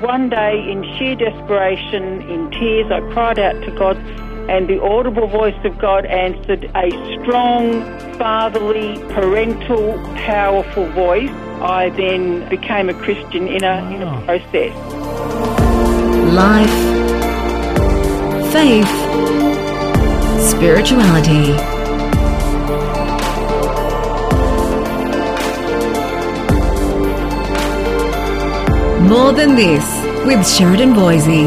One day, in sheer desperation, in tears, I cried out to God, and the audible voice of God answered a strong, fatherly, parental, powerful voice. I then became a Christian in a, in a ah. process. Life, faith, spirituality. More Than This with Sheridan Voysey.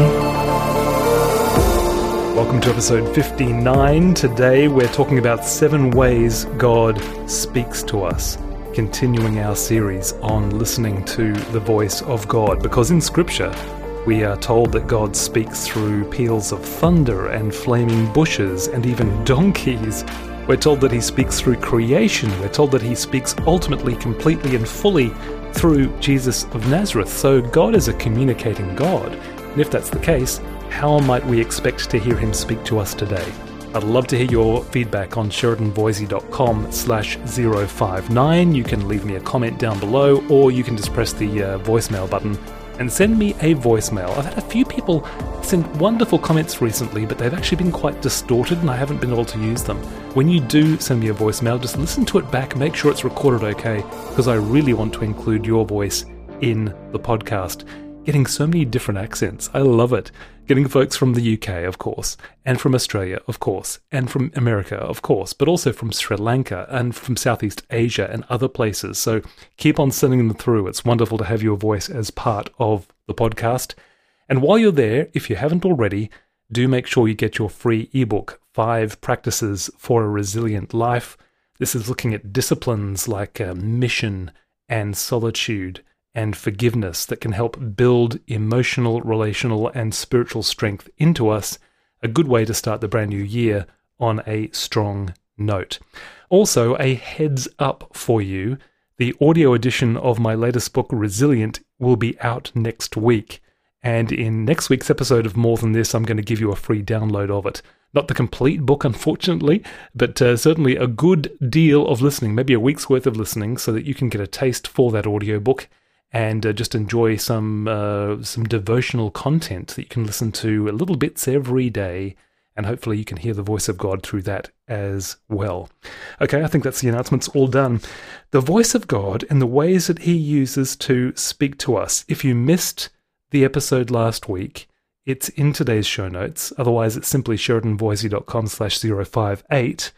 Welcome to episode 59. Today we're talking about seven ways God speaks to us, continuing our series on listening to the voice of God. Because in Scripture, we are told that God speaks through peals of thunder and flaming bushes and even donkeys. We're told that He speaks through creation. We're told that He speaks ultimately, completely, and fully through Jesus of Nazareth. So God is a communicating God. And if that's the case, how might we expect to hear him speak to us today? I'd love to hear your feedback on sheridanvoysey.com slash 059. You can leave me a comment down below or you can just press the uh, voicemail button and send me a voicemail. I've had a few people send wonderful comments recently, but they've actually been quite distorted and I haven't been able to use them. When you do send me a voicemail, just listen to it back, make sure it's recorded okay, because I really want to include your voice in the podcast getting so many different accents. I love it. Getting folks from the UK, of course, and from Australia, of course, and from America, of course, but also from Sri Lanka and from Southeast Asia and other places. So keep on sending them through. It's wonderful to have your voice as part of the podcast. And while you're there, if you haven't already, do make sure you get your free ebook, Five Practices for a Resilient Life. This is looking at disciplines like uh, mission and solitude and forgiveness that can help build emotional, relational, and spiritual strength into us. A good way to start the brand new year on a strong note. Also, a heads up for you the audio edition of my latest book, Resilient, will be out next week. And in next week's episode of More Than This, I'm going to give you a free download of it. Not the complete book, unfortunately, but uh, certainly a good deal of listening, maybe a week's worth of listening, so that you can get a taste for that audiobook and uh, just enjoy some uh, some devotional content that you can listen to little bits every day, and hopefully you can hear the voice of God through that as well. Okay, I think that's the announcements all done. The voice of God and the ways that He uses to speak to us. If you missed the episode last week, it's in today's show notes. Otherwise, it's simply sheridanvoysey.com slash 058.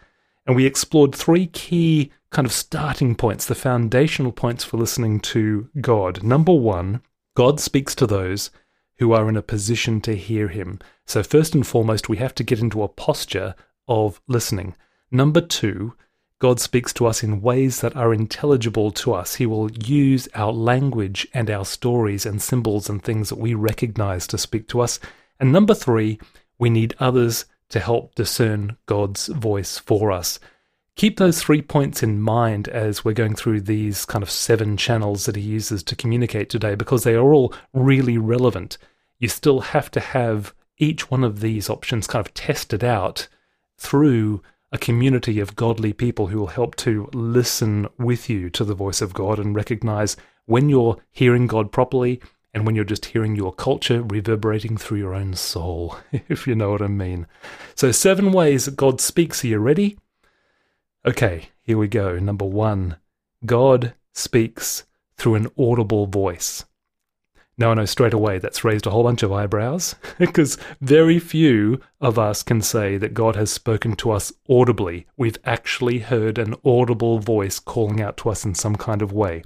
And we explored three key kind of starting points, the foundational points for listening to God. Number one, God speaks to those who are in a position to hear him. So, first and foremost, we have to get into a posture of listening. Number two, God speaks to us in ways that are intelligible to us. He will use our language and our stories and symbols and things that we recognize to speak to us. And number three, we need others to help discern God's voice for us. Keep those three points in mind as we're going through these kind of seven channels that he uses to communicate today because they are all really relevant. You still have to have each one of these options kind of tested out through a community of godly people who will help to listen with you to the voice of God and recognize when you're hearing God properly and when you're just hearing your culture reverberating through your own soul, if you know what I mean. So, seven ways that God speaks. Are you ready? Okay, here we go. Number one God speaks through an audible voice. Now I know straight away that's raised a whole bunch of eyebrows because very few of us can say that God has spoken to us audibly. We've actually heard an audible voice calling out to us in some kind of way.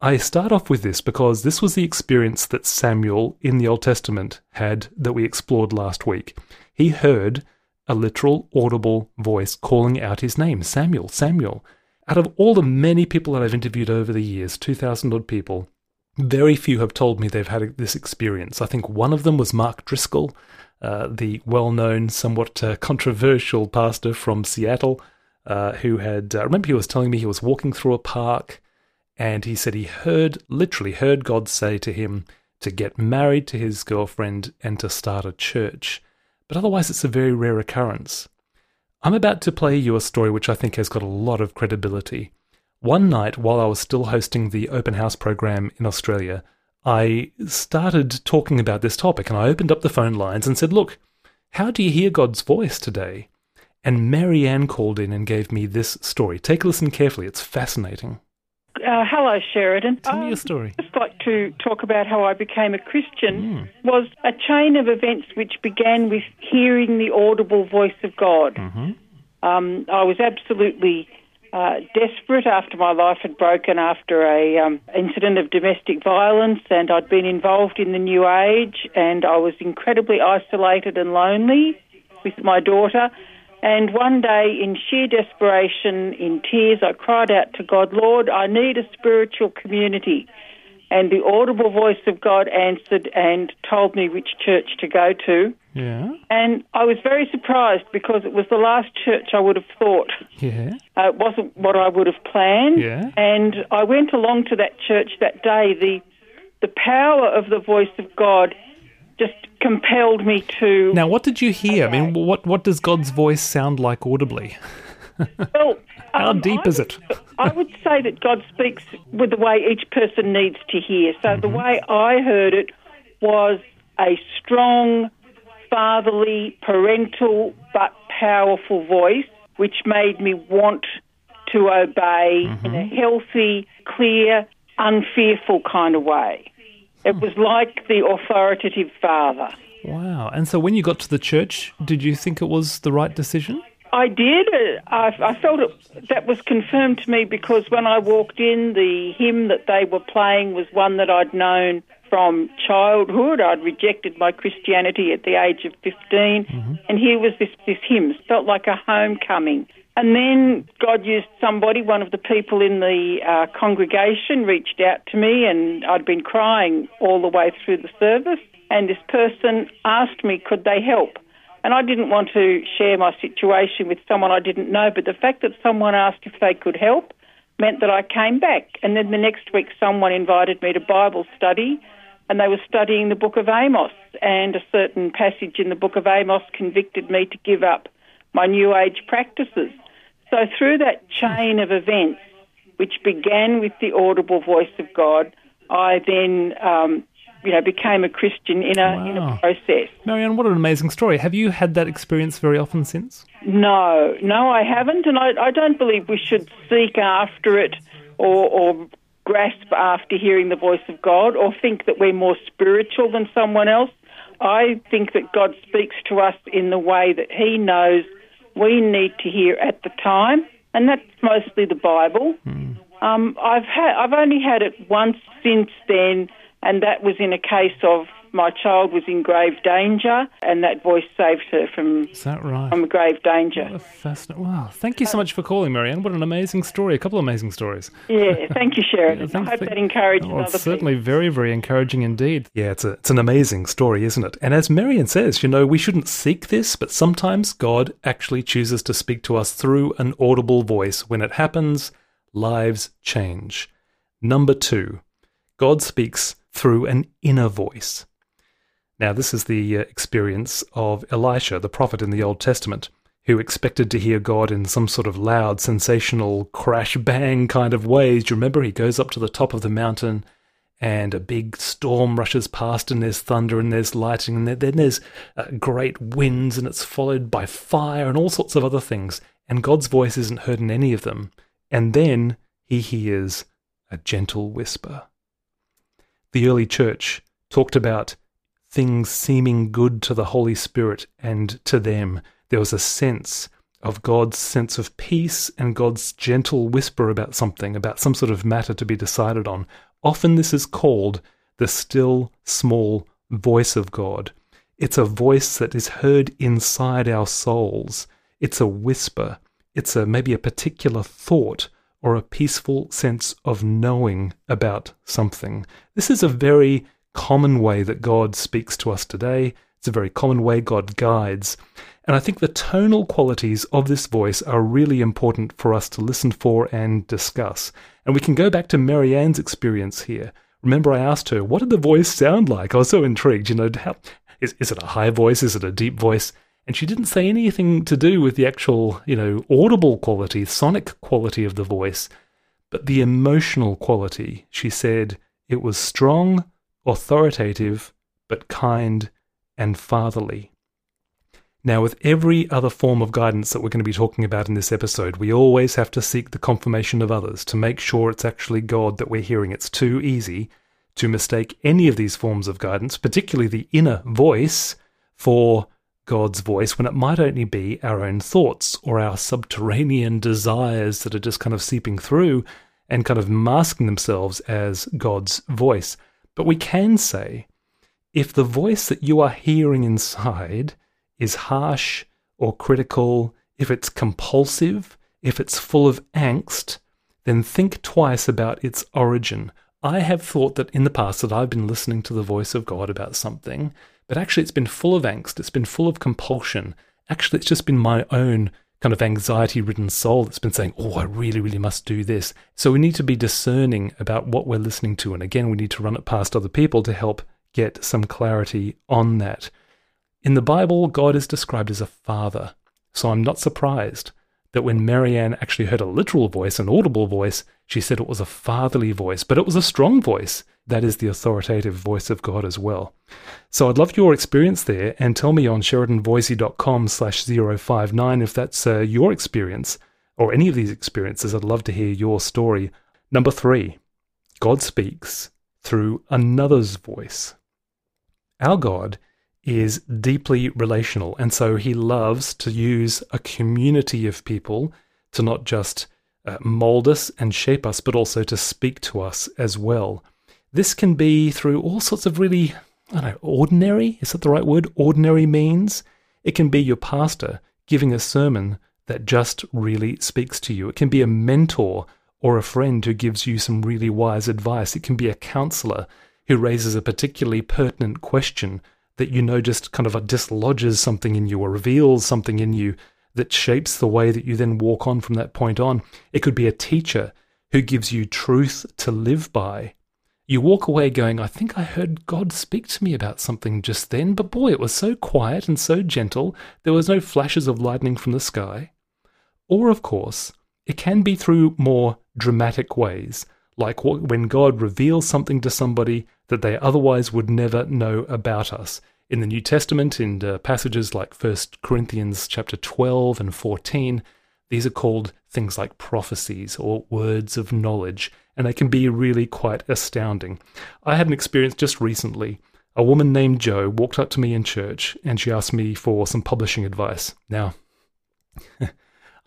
I start off with this because this was the experience that Samuel in the Old Testament had that we explored last week. He heard a literal, audible voice calling out his name Samuel, Samuel. Out of all the many people that I've interviewed over the years, 2,000 odd people, very few have told me they've had this experience. I think one of them was Mark Driscoll, uh, the well known, somewhat uh, controversial pastor from Seattle, uh, who had, I uh, remember he was telling me he was walking through a park and he said he heard, literally heard God say to him to get married to his girlfriend and to start a church but otherwise it's a very rare occurrence. I'm about to play you a story which I think has got a lot of credibility. One night, while I was still hosting the open house program in Australia, I started talking about this topic and I opened up the phone lines and said, Look, how do you hear God's voice today? And Marianne called in and gave me this story. Take a listen carefully, it's fascinating. Uh, hello, Sheridan. Tell me your story. I'd just like to talk about how I became a Christian. Was a chain of events which began with hearing the audible voice of God. Um, I was absolutely uh, desperate after my life had broken after a um, incident of domestic violence, and I'd been involved in the New Age, and I was incredibly isolated and lonely with my daughter. And one day, in sheer desperation, in tears, I cried out to God, Lord, I need a spiritual community. And the audible voice of God answered and told me which church to go to. Yeah. And I was very surprised because it was the last church I would have thought. Yeah. Uh, it wasn't what I would have planned. Yeah. And I went along to that church that day. The the power of the voice of God just compelled me to. Now, what did you hear? I mean, what, what does God's voice sound like audibly? well, How um, deep is it? I would say that God speaks with the way each person needs to hear. So Mm-hmm. the way I heard it was a strong, fatherly, parental, but powerful voice, which made me want to obey in a Mm-hmm. healthy, clear, unfearful kind of way. Hmm. It was like the authoritative father. Wow. And so when you got to the church, did you think it was the right decision? I did. I, I felt it, that was confirmed to me because when I walked in, the hymn that they were playing was one that I'd known from childhood. I'd rejected my Christianity at the age of 15, and here was this, this hymn. It felt like a homecoming. And then God used somebody, one of the people in the uh, congregation, reached out to me, and I'd been crying all the way through the service. And this person asked me, could they help? And I didn't want to share my situation with someone I didn't know, but the fact that someone asked if they could help meant that I came back. And then the next week, someone invited me to Bible study, and they were studying the book of Amos. And a certain passage in the book of Amos convicted me to give up my New Age practices. So, through that chain of events, which began with the audible voice of God, I then, um, you know, became a Christian in a in a process. Marianne, what an amazing story. Have you had that experience very often since? No, no, I haven't, and I, I don't believe we should seek after it or, or grasp after hearing the voice of God or think that we're more spiritual than someone else. I think that God speaks to us in the way that He knows we need to hear at the time, and that's mostly the Bible. Um, I've had, I've only had it once since then, and that was in a case of my child was in grave danger, and that voice saved her from Is that right? from grave danger. Fascinating. Wow. Thank you so much for calling, Marianne. What an amazing story. A couple of amazing stories. Yeah, thank you, Sharon. Yeah, I hope that encourages Oh, it's certainly very, very encouraging indeed. Yeah, it's, a, it's an amazing story, isn't it? And as Marianne says, you know, we shouldn't seek this, but sometimes God actually chooses to speak to us through an audible voice. When it happens, lives change. Number two, God speaks through an inner voice. Now, this is the uh, experience of Elisha, the prophet in the Old Testament, who expected to hear God in some sort of loud, sensational, crash bang kind of ways. Do you remember? He goes up to the top of the mountain and a big storm rushes past, and there's thunder and there's lightning, and then there's uh, great winds, and it's followed by fire and all sorts of other things. And God's voice isn't heard in any of them. And then he hears a gentle whisper. The early church talked about things seeming good to the Holy Spirit, and to them there was a sense of God's sense of peace and God's gentle whisper about something, about some sort of matter to be decided on. Often this is called the still small voice of God. It's a voice that is heard inside our souls. It's a whisper. It's a maybe a particular thought or a peaceful sense of knowing about something. This is a very common way that God speaks to us today. It's a very common way God guides. And I think the tonal qualities of this voice are really important for us to listen for and discuss. And we can go back to Marianne's experience here. Remember, I asked her, what did the voice sound like? I was so intrigued. You know, how, is, is it a high voice? Is it a deep voice? And she didn't say anything to do with the actual, you know, audible quality, sonic quality of the voice, but the emotional quality. She said it was strong, authoritative, but kind and fatherly. Now, with every other form of guidance that we're going to be talking about in this episode, we always have to seek the confirmation of others to make sure it's actually God that we're hearing. It's too easy to mistake any of these forms of guidance, particularly the inner voice, for God's voice when it might only be our own thoughts or our subterranean desires that are just kind of seeping through and kind of masking themselves as God's voice. But we can say, if the voice that you are hearing inside is harsh or critical, if it's compulsive, if it's full of angst, then think twice about its origin. I have thought that in the past that I've been listening to the voice of God about something, but actually it's been full of angst, it's been full of compulsion. Actually, it's just been my own kind of anxiety ridden soul that's been saying, Oh, I really, really must do this. So we need to be discerning about what we're listening to. And again, we need to run it past other people to help get some clarity on that. In the Bible, God is described as a father, so I'm not surprised that when Marianne actually heard a literal voice, an audible voice, she said it was a fatherly voice, but it was a strong voice. That is the authoritative voice of God as well. So I'd love your experience there, and tell me on sheridanvoysey.com slash 059 if that's uh, your experience, or any of these experiences. I'd love to hear your story. Number three, God speaks through another's voice. Our God is deeply relational. And so he loves to use a community of people to not just uh, mold us and shape us, but also to speak to us as well. This can be through all sorts of really, I don't know, ordinary, is that the right word? Ordinary means. It can be your pastor giving a sermon that just really speaks to you. It can be a mentor or a friend who gives you some really wise advice. It can be a counselor who raises a particularly pertinent question that you know just kind of dislodges something in you or reveals something in you that shapes the way that you then walk on from that point on. It could be a teacher who gives you truth to live by. You walk away going, I think I heard God speak to me about something just then, but boy, it was so quiet and so gentle, there was no flashes of lightning from the sky. Or, of course, it can be through more dramatic ways, like when God reveals something to somebody that they otherwise would never know about us. In the New Testament, in uh, passages like 1 Corinthians chapter 12 and 14, these are called things like prophecies or words of knowledge, and they can be really quite astounding. I had an experience just recently. A woman named Jo walked up to me in church and she asked me for some publishing advice. Now,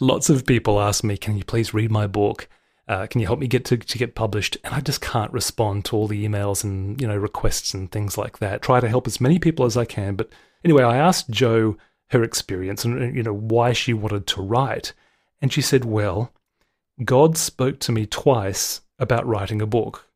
lots of people ask me, Can you please read my book? Uh, can you help me get to, to get published? And I just can't respond to all the emails and you know requests and things like that. Try to help as many people as I can. But anyway, I asked Jo her experience and you know why she wanted to write, and she said, "Well, God spoke to me twice about writing a book."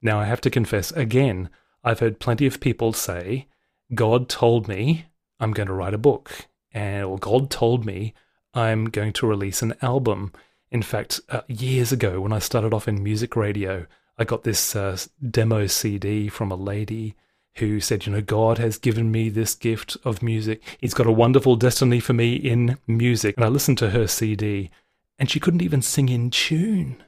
Now I have to confess again, I've heard plenty of people say, "God told me I'm going to write a book," and or God told me I'm going to release an album. In fact, uh, years ago when I started off in music radio, I got this uh, demo CD from a lady who said, You know, God has given me this gift of music. He's got a wonderful destiny for me in music. And I listened to her CD, and she couldn't even sing in tune.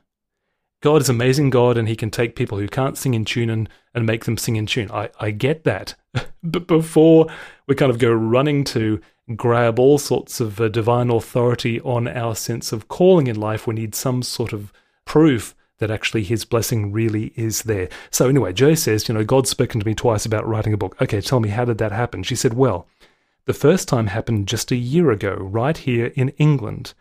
God is amazing God, and He can take people who can't sing in tune and, and make them sing in tune. I, I get that. but before we kind of go running to grab all sorts of uh, divine authority on our sense of calling in life. We need some sort of proof that actually his blessing really is there. So, anyway, Jo says, You know, God's spoken to me twice about writing a book. Okay, tell me, how did that happen? She said, Well, the first time happened just a year ago, right here in England.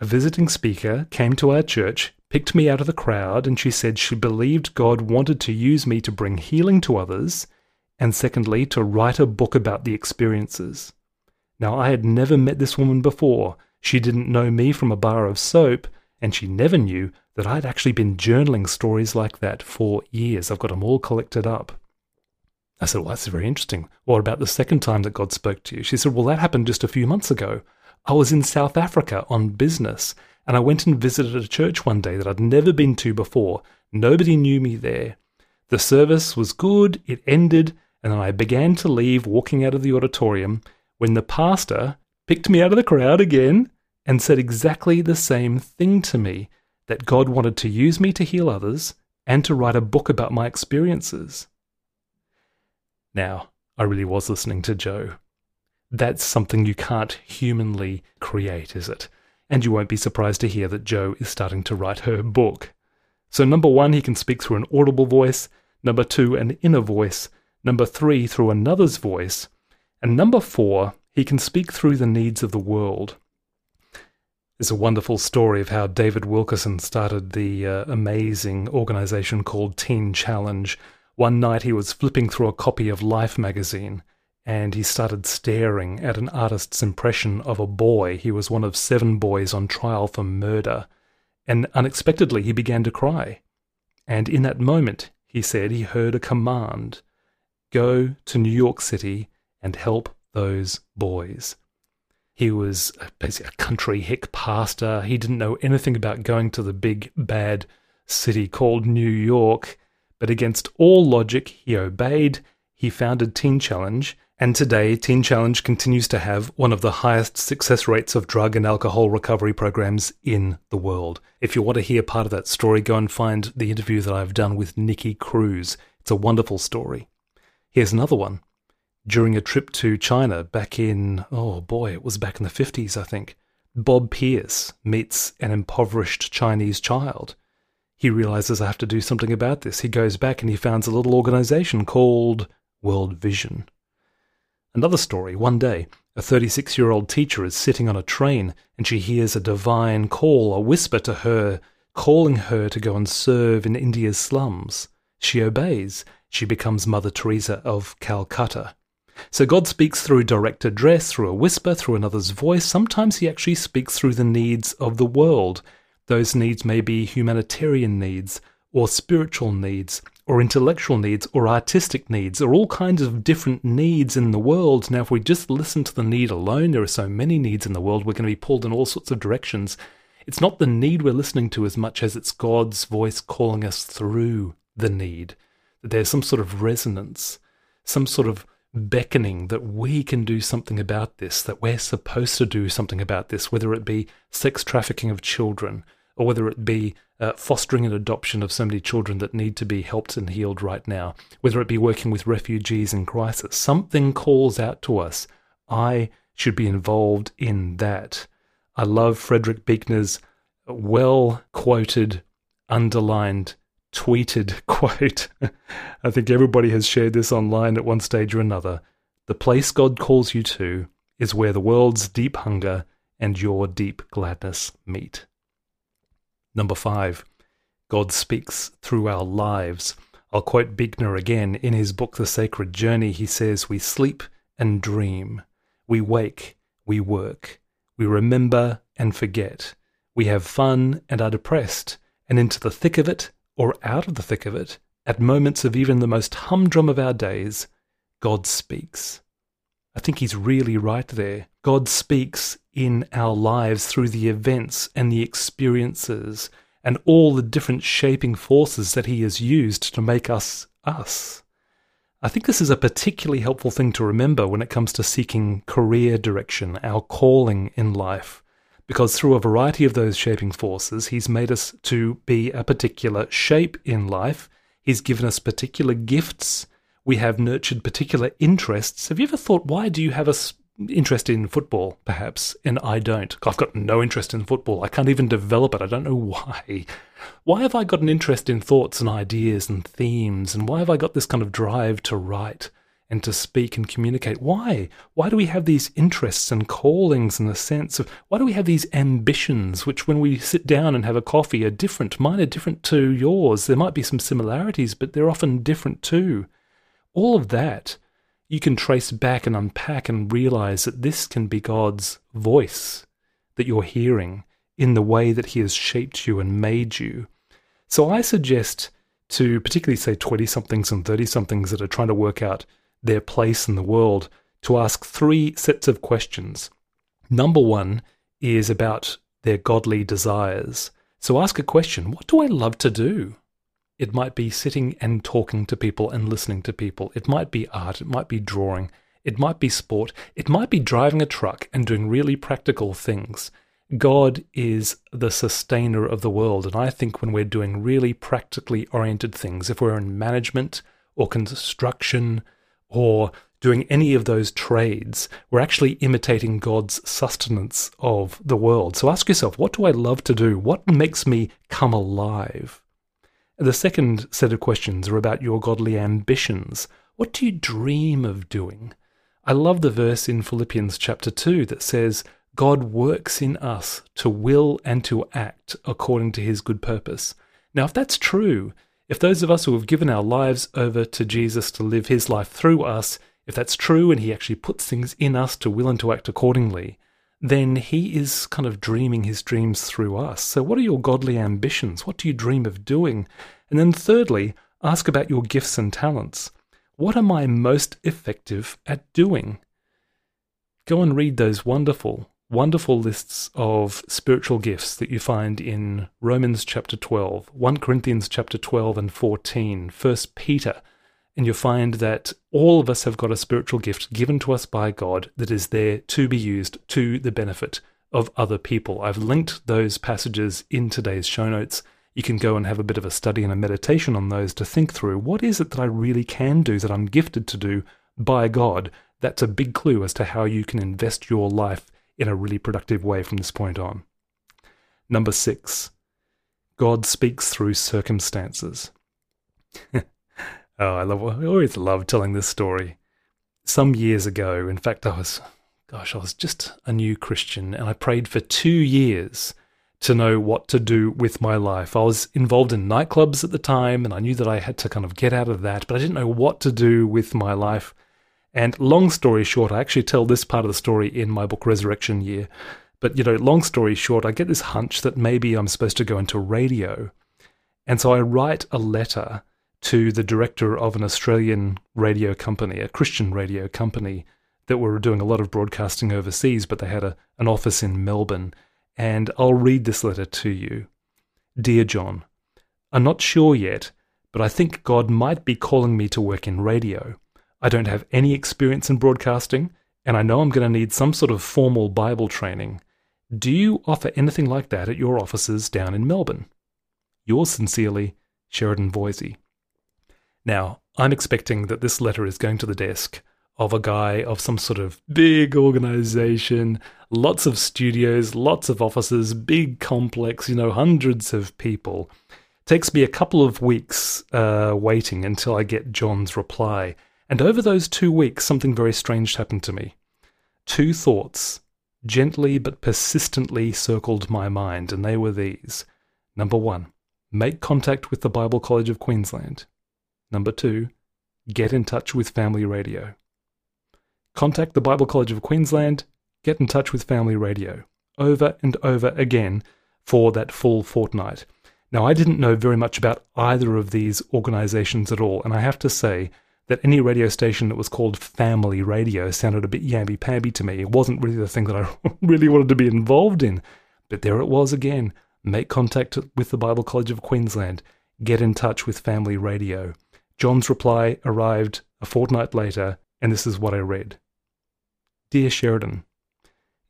A visiting speaker came to our church, picked me out of the crowd, and she said she believed God wanted to use me to bring healing to others, and secondly, to write a book about the experiences. Now, I had never met this woman before. She didn't know me from a bar of soap, and she never knew that I'd actually been journaling stories like that for years. I've got them all collected up. I said, Well, that's very interesting. What about the second time that God spoke to you? She said, Well, that happened just a few months ago. I was in South Africa on business, and I went and visited a church one day that I'd never been to before. Nobody knew me there. The service was good, it ended, and then I began to leave, walking out of the auditorium, when the pastor picked me out of the crowd again and said exactly the same thing to me that God wanted to use me to heal others and to write a book about my experiences. Now, I really was listening to Jo. That's something you can't humanly create, is it? And you won't be surprised to hear that Jo is starting to write her book. So, number one, he can speak through an audible voice. Number two, an inner voice. Number three, through another's voice. And number four, he can speak through the needs of the world. There's a wonderful story of how David Wilkerson started the uh, amazing organization called Teen Challenge. One night he was flipping through a copy of Life magazine and he started staring at an artist's impression of a boy. He was one of seven boys on trial for murder. And unexpectedly he began to cry. And in that moment, he said he heard a command go to New York City and help those boys. He was basically a country hick pastor. He didn't know anything about going to the big bad city called New York. But against all logic, he obeyed. He founded Teen Challenge, and today Teen Challenge continues to have one of the highest success rates of drug and alcohol recovery programs in the world. If you want to hear part of that story, go and find the interview that I've done with Nicky Cruz. It's a wonderful story. Here's another one during a trip to China back in, oh boy, it was back in the 50s, I think. Bob Pierce meets an impoverished Chinese child. He realizes I have to do something about this. He goes back and he founds a little organization called World Vision. Another story one day, a 36 year old teacher is sitting on a train and she hears a divine call, a whisper to her, calling her to go and serve in India's slums. She obeys. She becomes Mother Teresa of Calcutta. So God speaks through direct address, through a whisper, through another's voice. Sometimes He actually speaks through the needs of the world. Those needs may be humanitarian needs, or spiritual needs, or intellectual needs, or artistic needs, or all kinds of different needs in the world. Now, if we just listen to the need alone, there are so many needs in the world, we're going to be pulled in all sorts of directions. It's not the need we're listening to as much as it's God's voice calling us through the need. That there's some sort of resonance, some sort of beckoning that we can do something about this, that we're supposed to do something about this, whether it be sex trafficking of children or whether it be uh, fostering an adoption of so many children that need to be helped and healed right now, whether it be working with refugees in crisis. Something calls out to us. I should be involved in that. I love Frederick Buechner's well quoted, underlined tweeted quote. I think everybody has shared this online at one stage or another. The place God calls you to is where the world's deep hunger and your deep gladness meet. Number five, God speaks through our lives. I'll quote Buechner again. In his book, The Sacred Journey, he says, We sleep and dream. We wake, we work. We remember and forget. We have fun and are depressed. And into the thick of it, or out of the thick of it, at moments of even the most humdrum of our days, God speaks. I think he's really right there. God speaks in our lives through the events and the experiences and all the different shaping forces that he has used to make us us. I think this is a particularly helpful thing to remember when it comes to seeking career direction, our calling in life because through a variety of those shaping forces, he's made us to be a particular shape in life. He's given us particular gifts. We have nurtured particular interests. Have you ever thought, why do you have a interest in football, perhaps, and I don't? I've got no interest in football. I can't even develop it. I don't know why. Why have I got an interest in thoughts and ideas and themes? And why have I got this kind of drive to write? And to speak and communicate. Why? Why do we have these interests and callings in the sense of why do we have these ambitions, which when we sit down and have a coffee are different? Mine are different to yours. There might be some similarities, but they're often different too. All of that you can trace back and unpack and realize that this can be God's voice that you're hearing in the way that He has shaped you and made you. So I suggest to particularly say 20 somethings and 30 somethings that are trying to work out their place in the world to ask three sets of questions. Number one is about their godly desires. So ask a question What do I love to do? It might be sitting and talking to people and listening to people. It might be art. It might be drawing. It might be sport. It might be driving a truck and doing really practical things. God is the sustainer of the world. And I think when we're doing really practically oriented things, if we're in management or construction or doing any of those trades, we're actually imitating God's sustenance of the world. So ask yourself, what do I love to do? What makes me come alive? The second set of questions are about your godly ambitions. What do you dream of doing? I love the verse in Philippians chapter 2 that says, God works in us to will and to act according to his good purpose. Now, if that's true, if those of us who have given our lives over to Jesus to live his life through us, if that's true and he actually puts things in us to will and to act accordingly, then he is kind of dreaming his dreams through us. So, what are your godly ambitions? What do you dream of doing? And then, thirdly, ask about your gifts and talents. What am I most effective at doing? Go and read those wonderful wonderful lists of spiritual gifts that you find in Romans chapter 12, 1 Corinthians chapter 12 and 14, 1 Peter, and you'll find that all of us have got a spiritual gift given to us by God that is there to be used to the benefit of other people. I've linked those passages in today's show notes. You can go and have a bit of a study and a meditation on those to think through what is it that I really can do, that I'm gifted to do by God. That's a big clue as to how you can invest your life in a really productive way from this point on. Number six, God speaks through circumstances. oh, I love. I always love telling this story. Some years ago, in fact, I was, gosh, I was just a new Christian, and I prayed for two years to know what to do with my life. I was involved in nightclubs at the time, and I knew that I had to kind of get out of that, but I didn't know what to do with my life. And long story short, I actually tell this part of the story in my book Resurrection Year. But, you know, long story short, I get this hunch that maybe I'm supposed to go into radio. And so I write a letter to the director of an Australian radio company, a Christian radio company, that were doing a lot of broadcasting overseas, but they had a, an office in Melbourne. And I'll read this letter to you. Dear John, I'm not sure yet, but I think God might be calling me to work in radio. I don't have any experience in broadcasting, and I know I'm going to need some sort of formal Bible training. Do you offer anything like that at your offices down in Melbourne? Yours sincerely, Sheridan Voysey. Now, I'm expecting that this letter is going to the desk of a guy of some sort of big organization, lots of studios, lots of offices, big complex, you know, hundreds of people. takes me a couple of weeks uh, waiting until I get John's reply. And over those two weeks, something very strange happened to me. Two thoughts, gently but persistently, circled my mind, and they were these. Number one, make contact with the Bible College of Queensland. Number two, get in touch with Family Radio. Contact the Bible College of Queensland, get in touch with Family Radio. Over and over again for that full fortnight. Now, I didn't know very much about either of these organizations at all, and I have to say, that any radio station that was called family radio sounded a bit yamby pamby to me. It wasn't really the thing that I really wanted to be involved in. But there it was again. Make contact with the Bible College of Queensland. Get in touch with family radio. John's reply arrived a fortnight later, and this is what I read Dear Sheridan,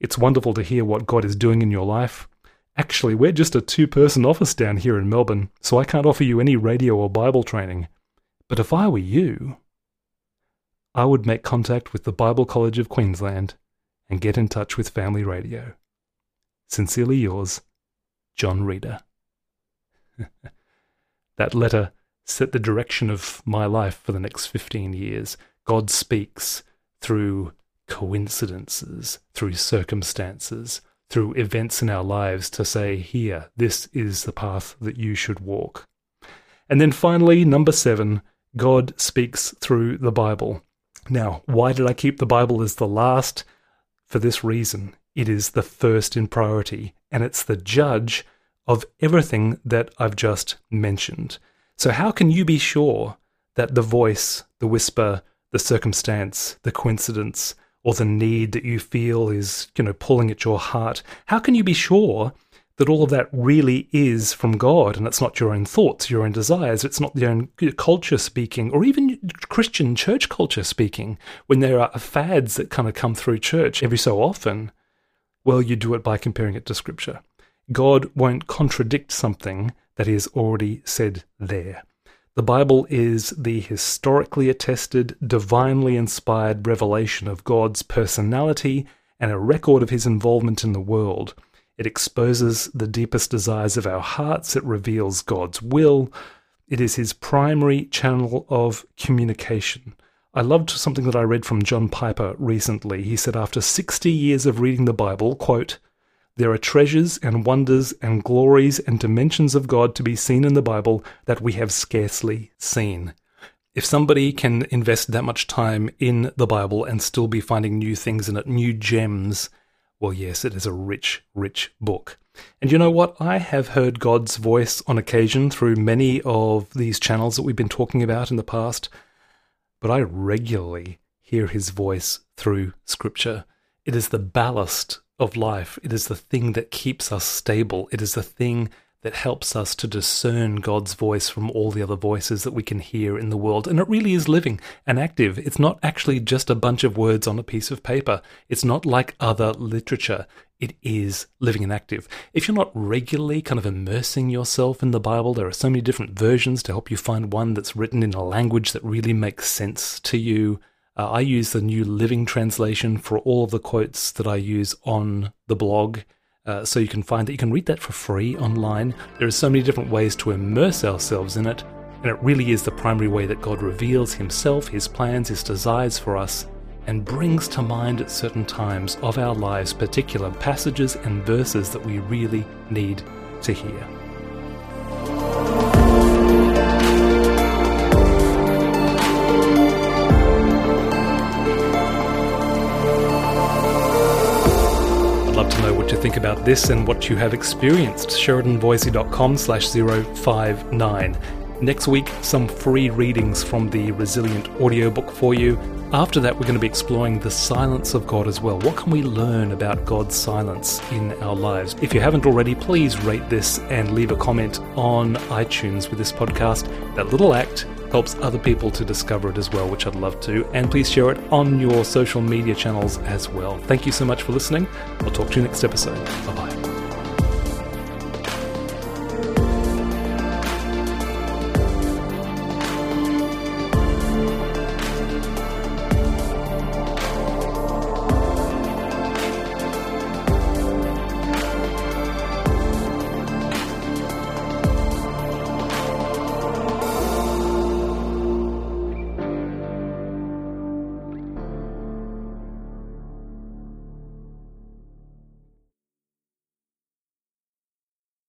it's wonderful to hear what God is doing in your life. Actually, we're just a two person office down here in Melbourne, so I can't offer you any radio or Bible training. But if I were you, I would make contact with the Bible College of Queensland and get in touch with Family Radio. Sincerely yours, John Reader. that letter set the direction of my life for the next 15 years. God speaks through coincidences, through circumstances, through events in our lives to say, here, this is the path that you should walk. And then finally, number seven, God speaks through the Bible. Now, why did I keep the Bible as the last? For this reason it is the first in priority, and it's the judge of everything that I've just mentioned. So, how can you be sure that the voice, the whisper, the circumstance, the coincidence, or the need that you feel is, you know, pulling at your heart, how can you be sure that all of that really is from God and it's not your own thoughts, your own desires, it's not the own culture speaking, or even Christian church culture speaking, when there are fads that kind of come through church every so often. Well, you do it by comparing it to Scripture. God won't contradict something that is already said there. The Bible is the historically attested, divinely inspired revelation of God's personality and a record of his involvement in the world. It exposes the deepest desires of our hearts, it reveals God's will, it is his primary channel of communication. I loved something that I read from John Piper recently. He said, after 60 years of reading the Bible, quote, there are treasures and wonders and glories and dimensions of God to be seen in the Bible that we have scarcely seen. If somebody can invest that much time in the Bible and still be finding new things in it, new gems, well, yes, it is a rich, rich book. And you know what? I have heard God's voice on occasion through many of these channels that we've been talking about in the past, but I regularly hear his voice through Scripture. It is the ballast of life. It is the thing that keeps us stable. It is the thing that helps us to discern God's voice from all the other voices that we can hear in the world. And it really is living and active. It's not actually just a bunch of words on a piece of paper. It's not like other literature. It is living and active. If you're not regularly kind of immersing yourself in the Bible, there are so many different versions to help you find one that's written in a language that really makes sense to you. Uh, I use the New Living Translation for all of the quotes that I use on the blog. Uh, so you can find that you can read that for free online. There are so many different ways to immerse ourselves in it, and it really is the primary way that God reveals Himself, His plans, His desires for us, and brings to mind at certain times of our lives particular passages and verses that we really need to hear. Think about this and what you have experienced. SheridanVoysey.com slash 059. Next week, some free readings from the Resilient audiobook for you. After that, we're going to be exploring the silence of God as well. What can we learn about God's silence in our lives? If you haven't already, please rate this and leave a comment on iTunes with this podcast. That little act helps other people to discover it as well, which I'd love to. And please share it on your social media channels as well. Thank you so much for listening. I'll talk to you next episode. Bye bye.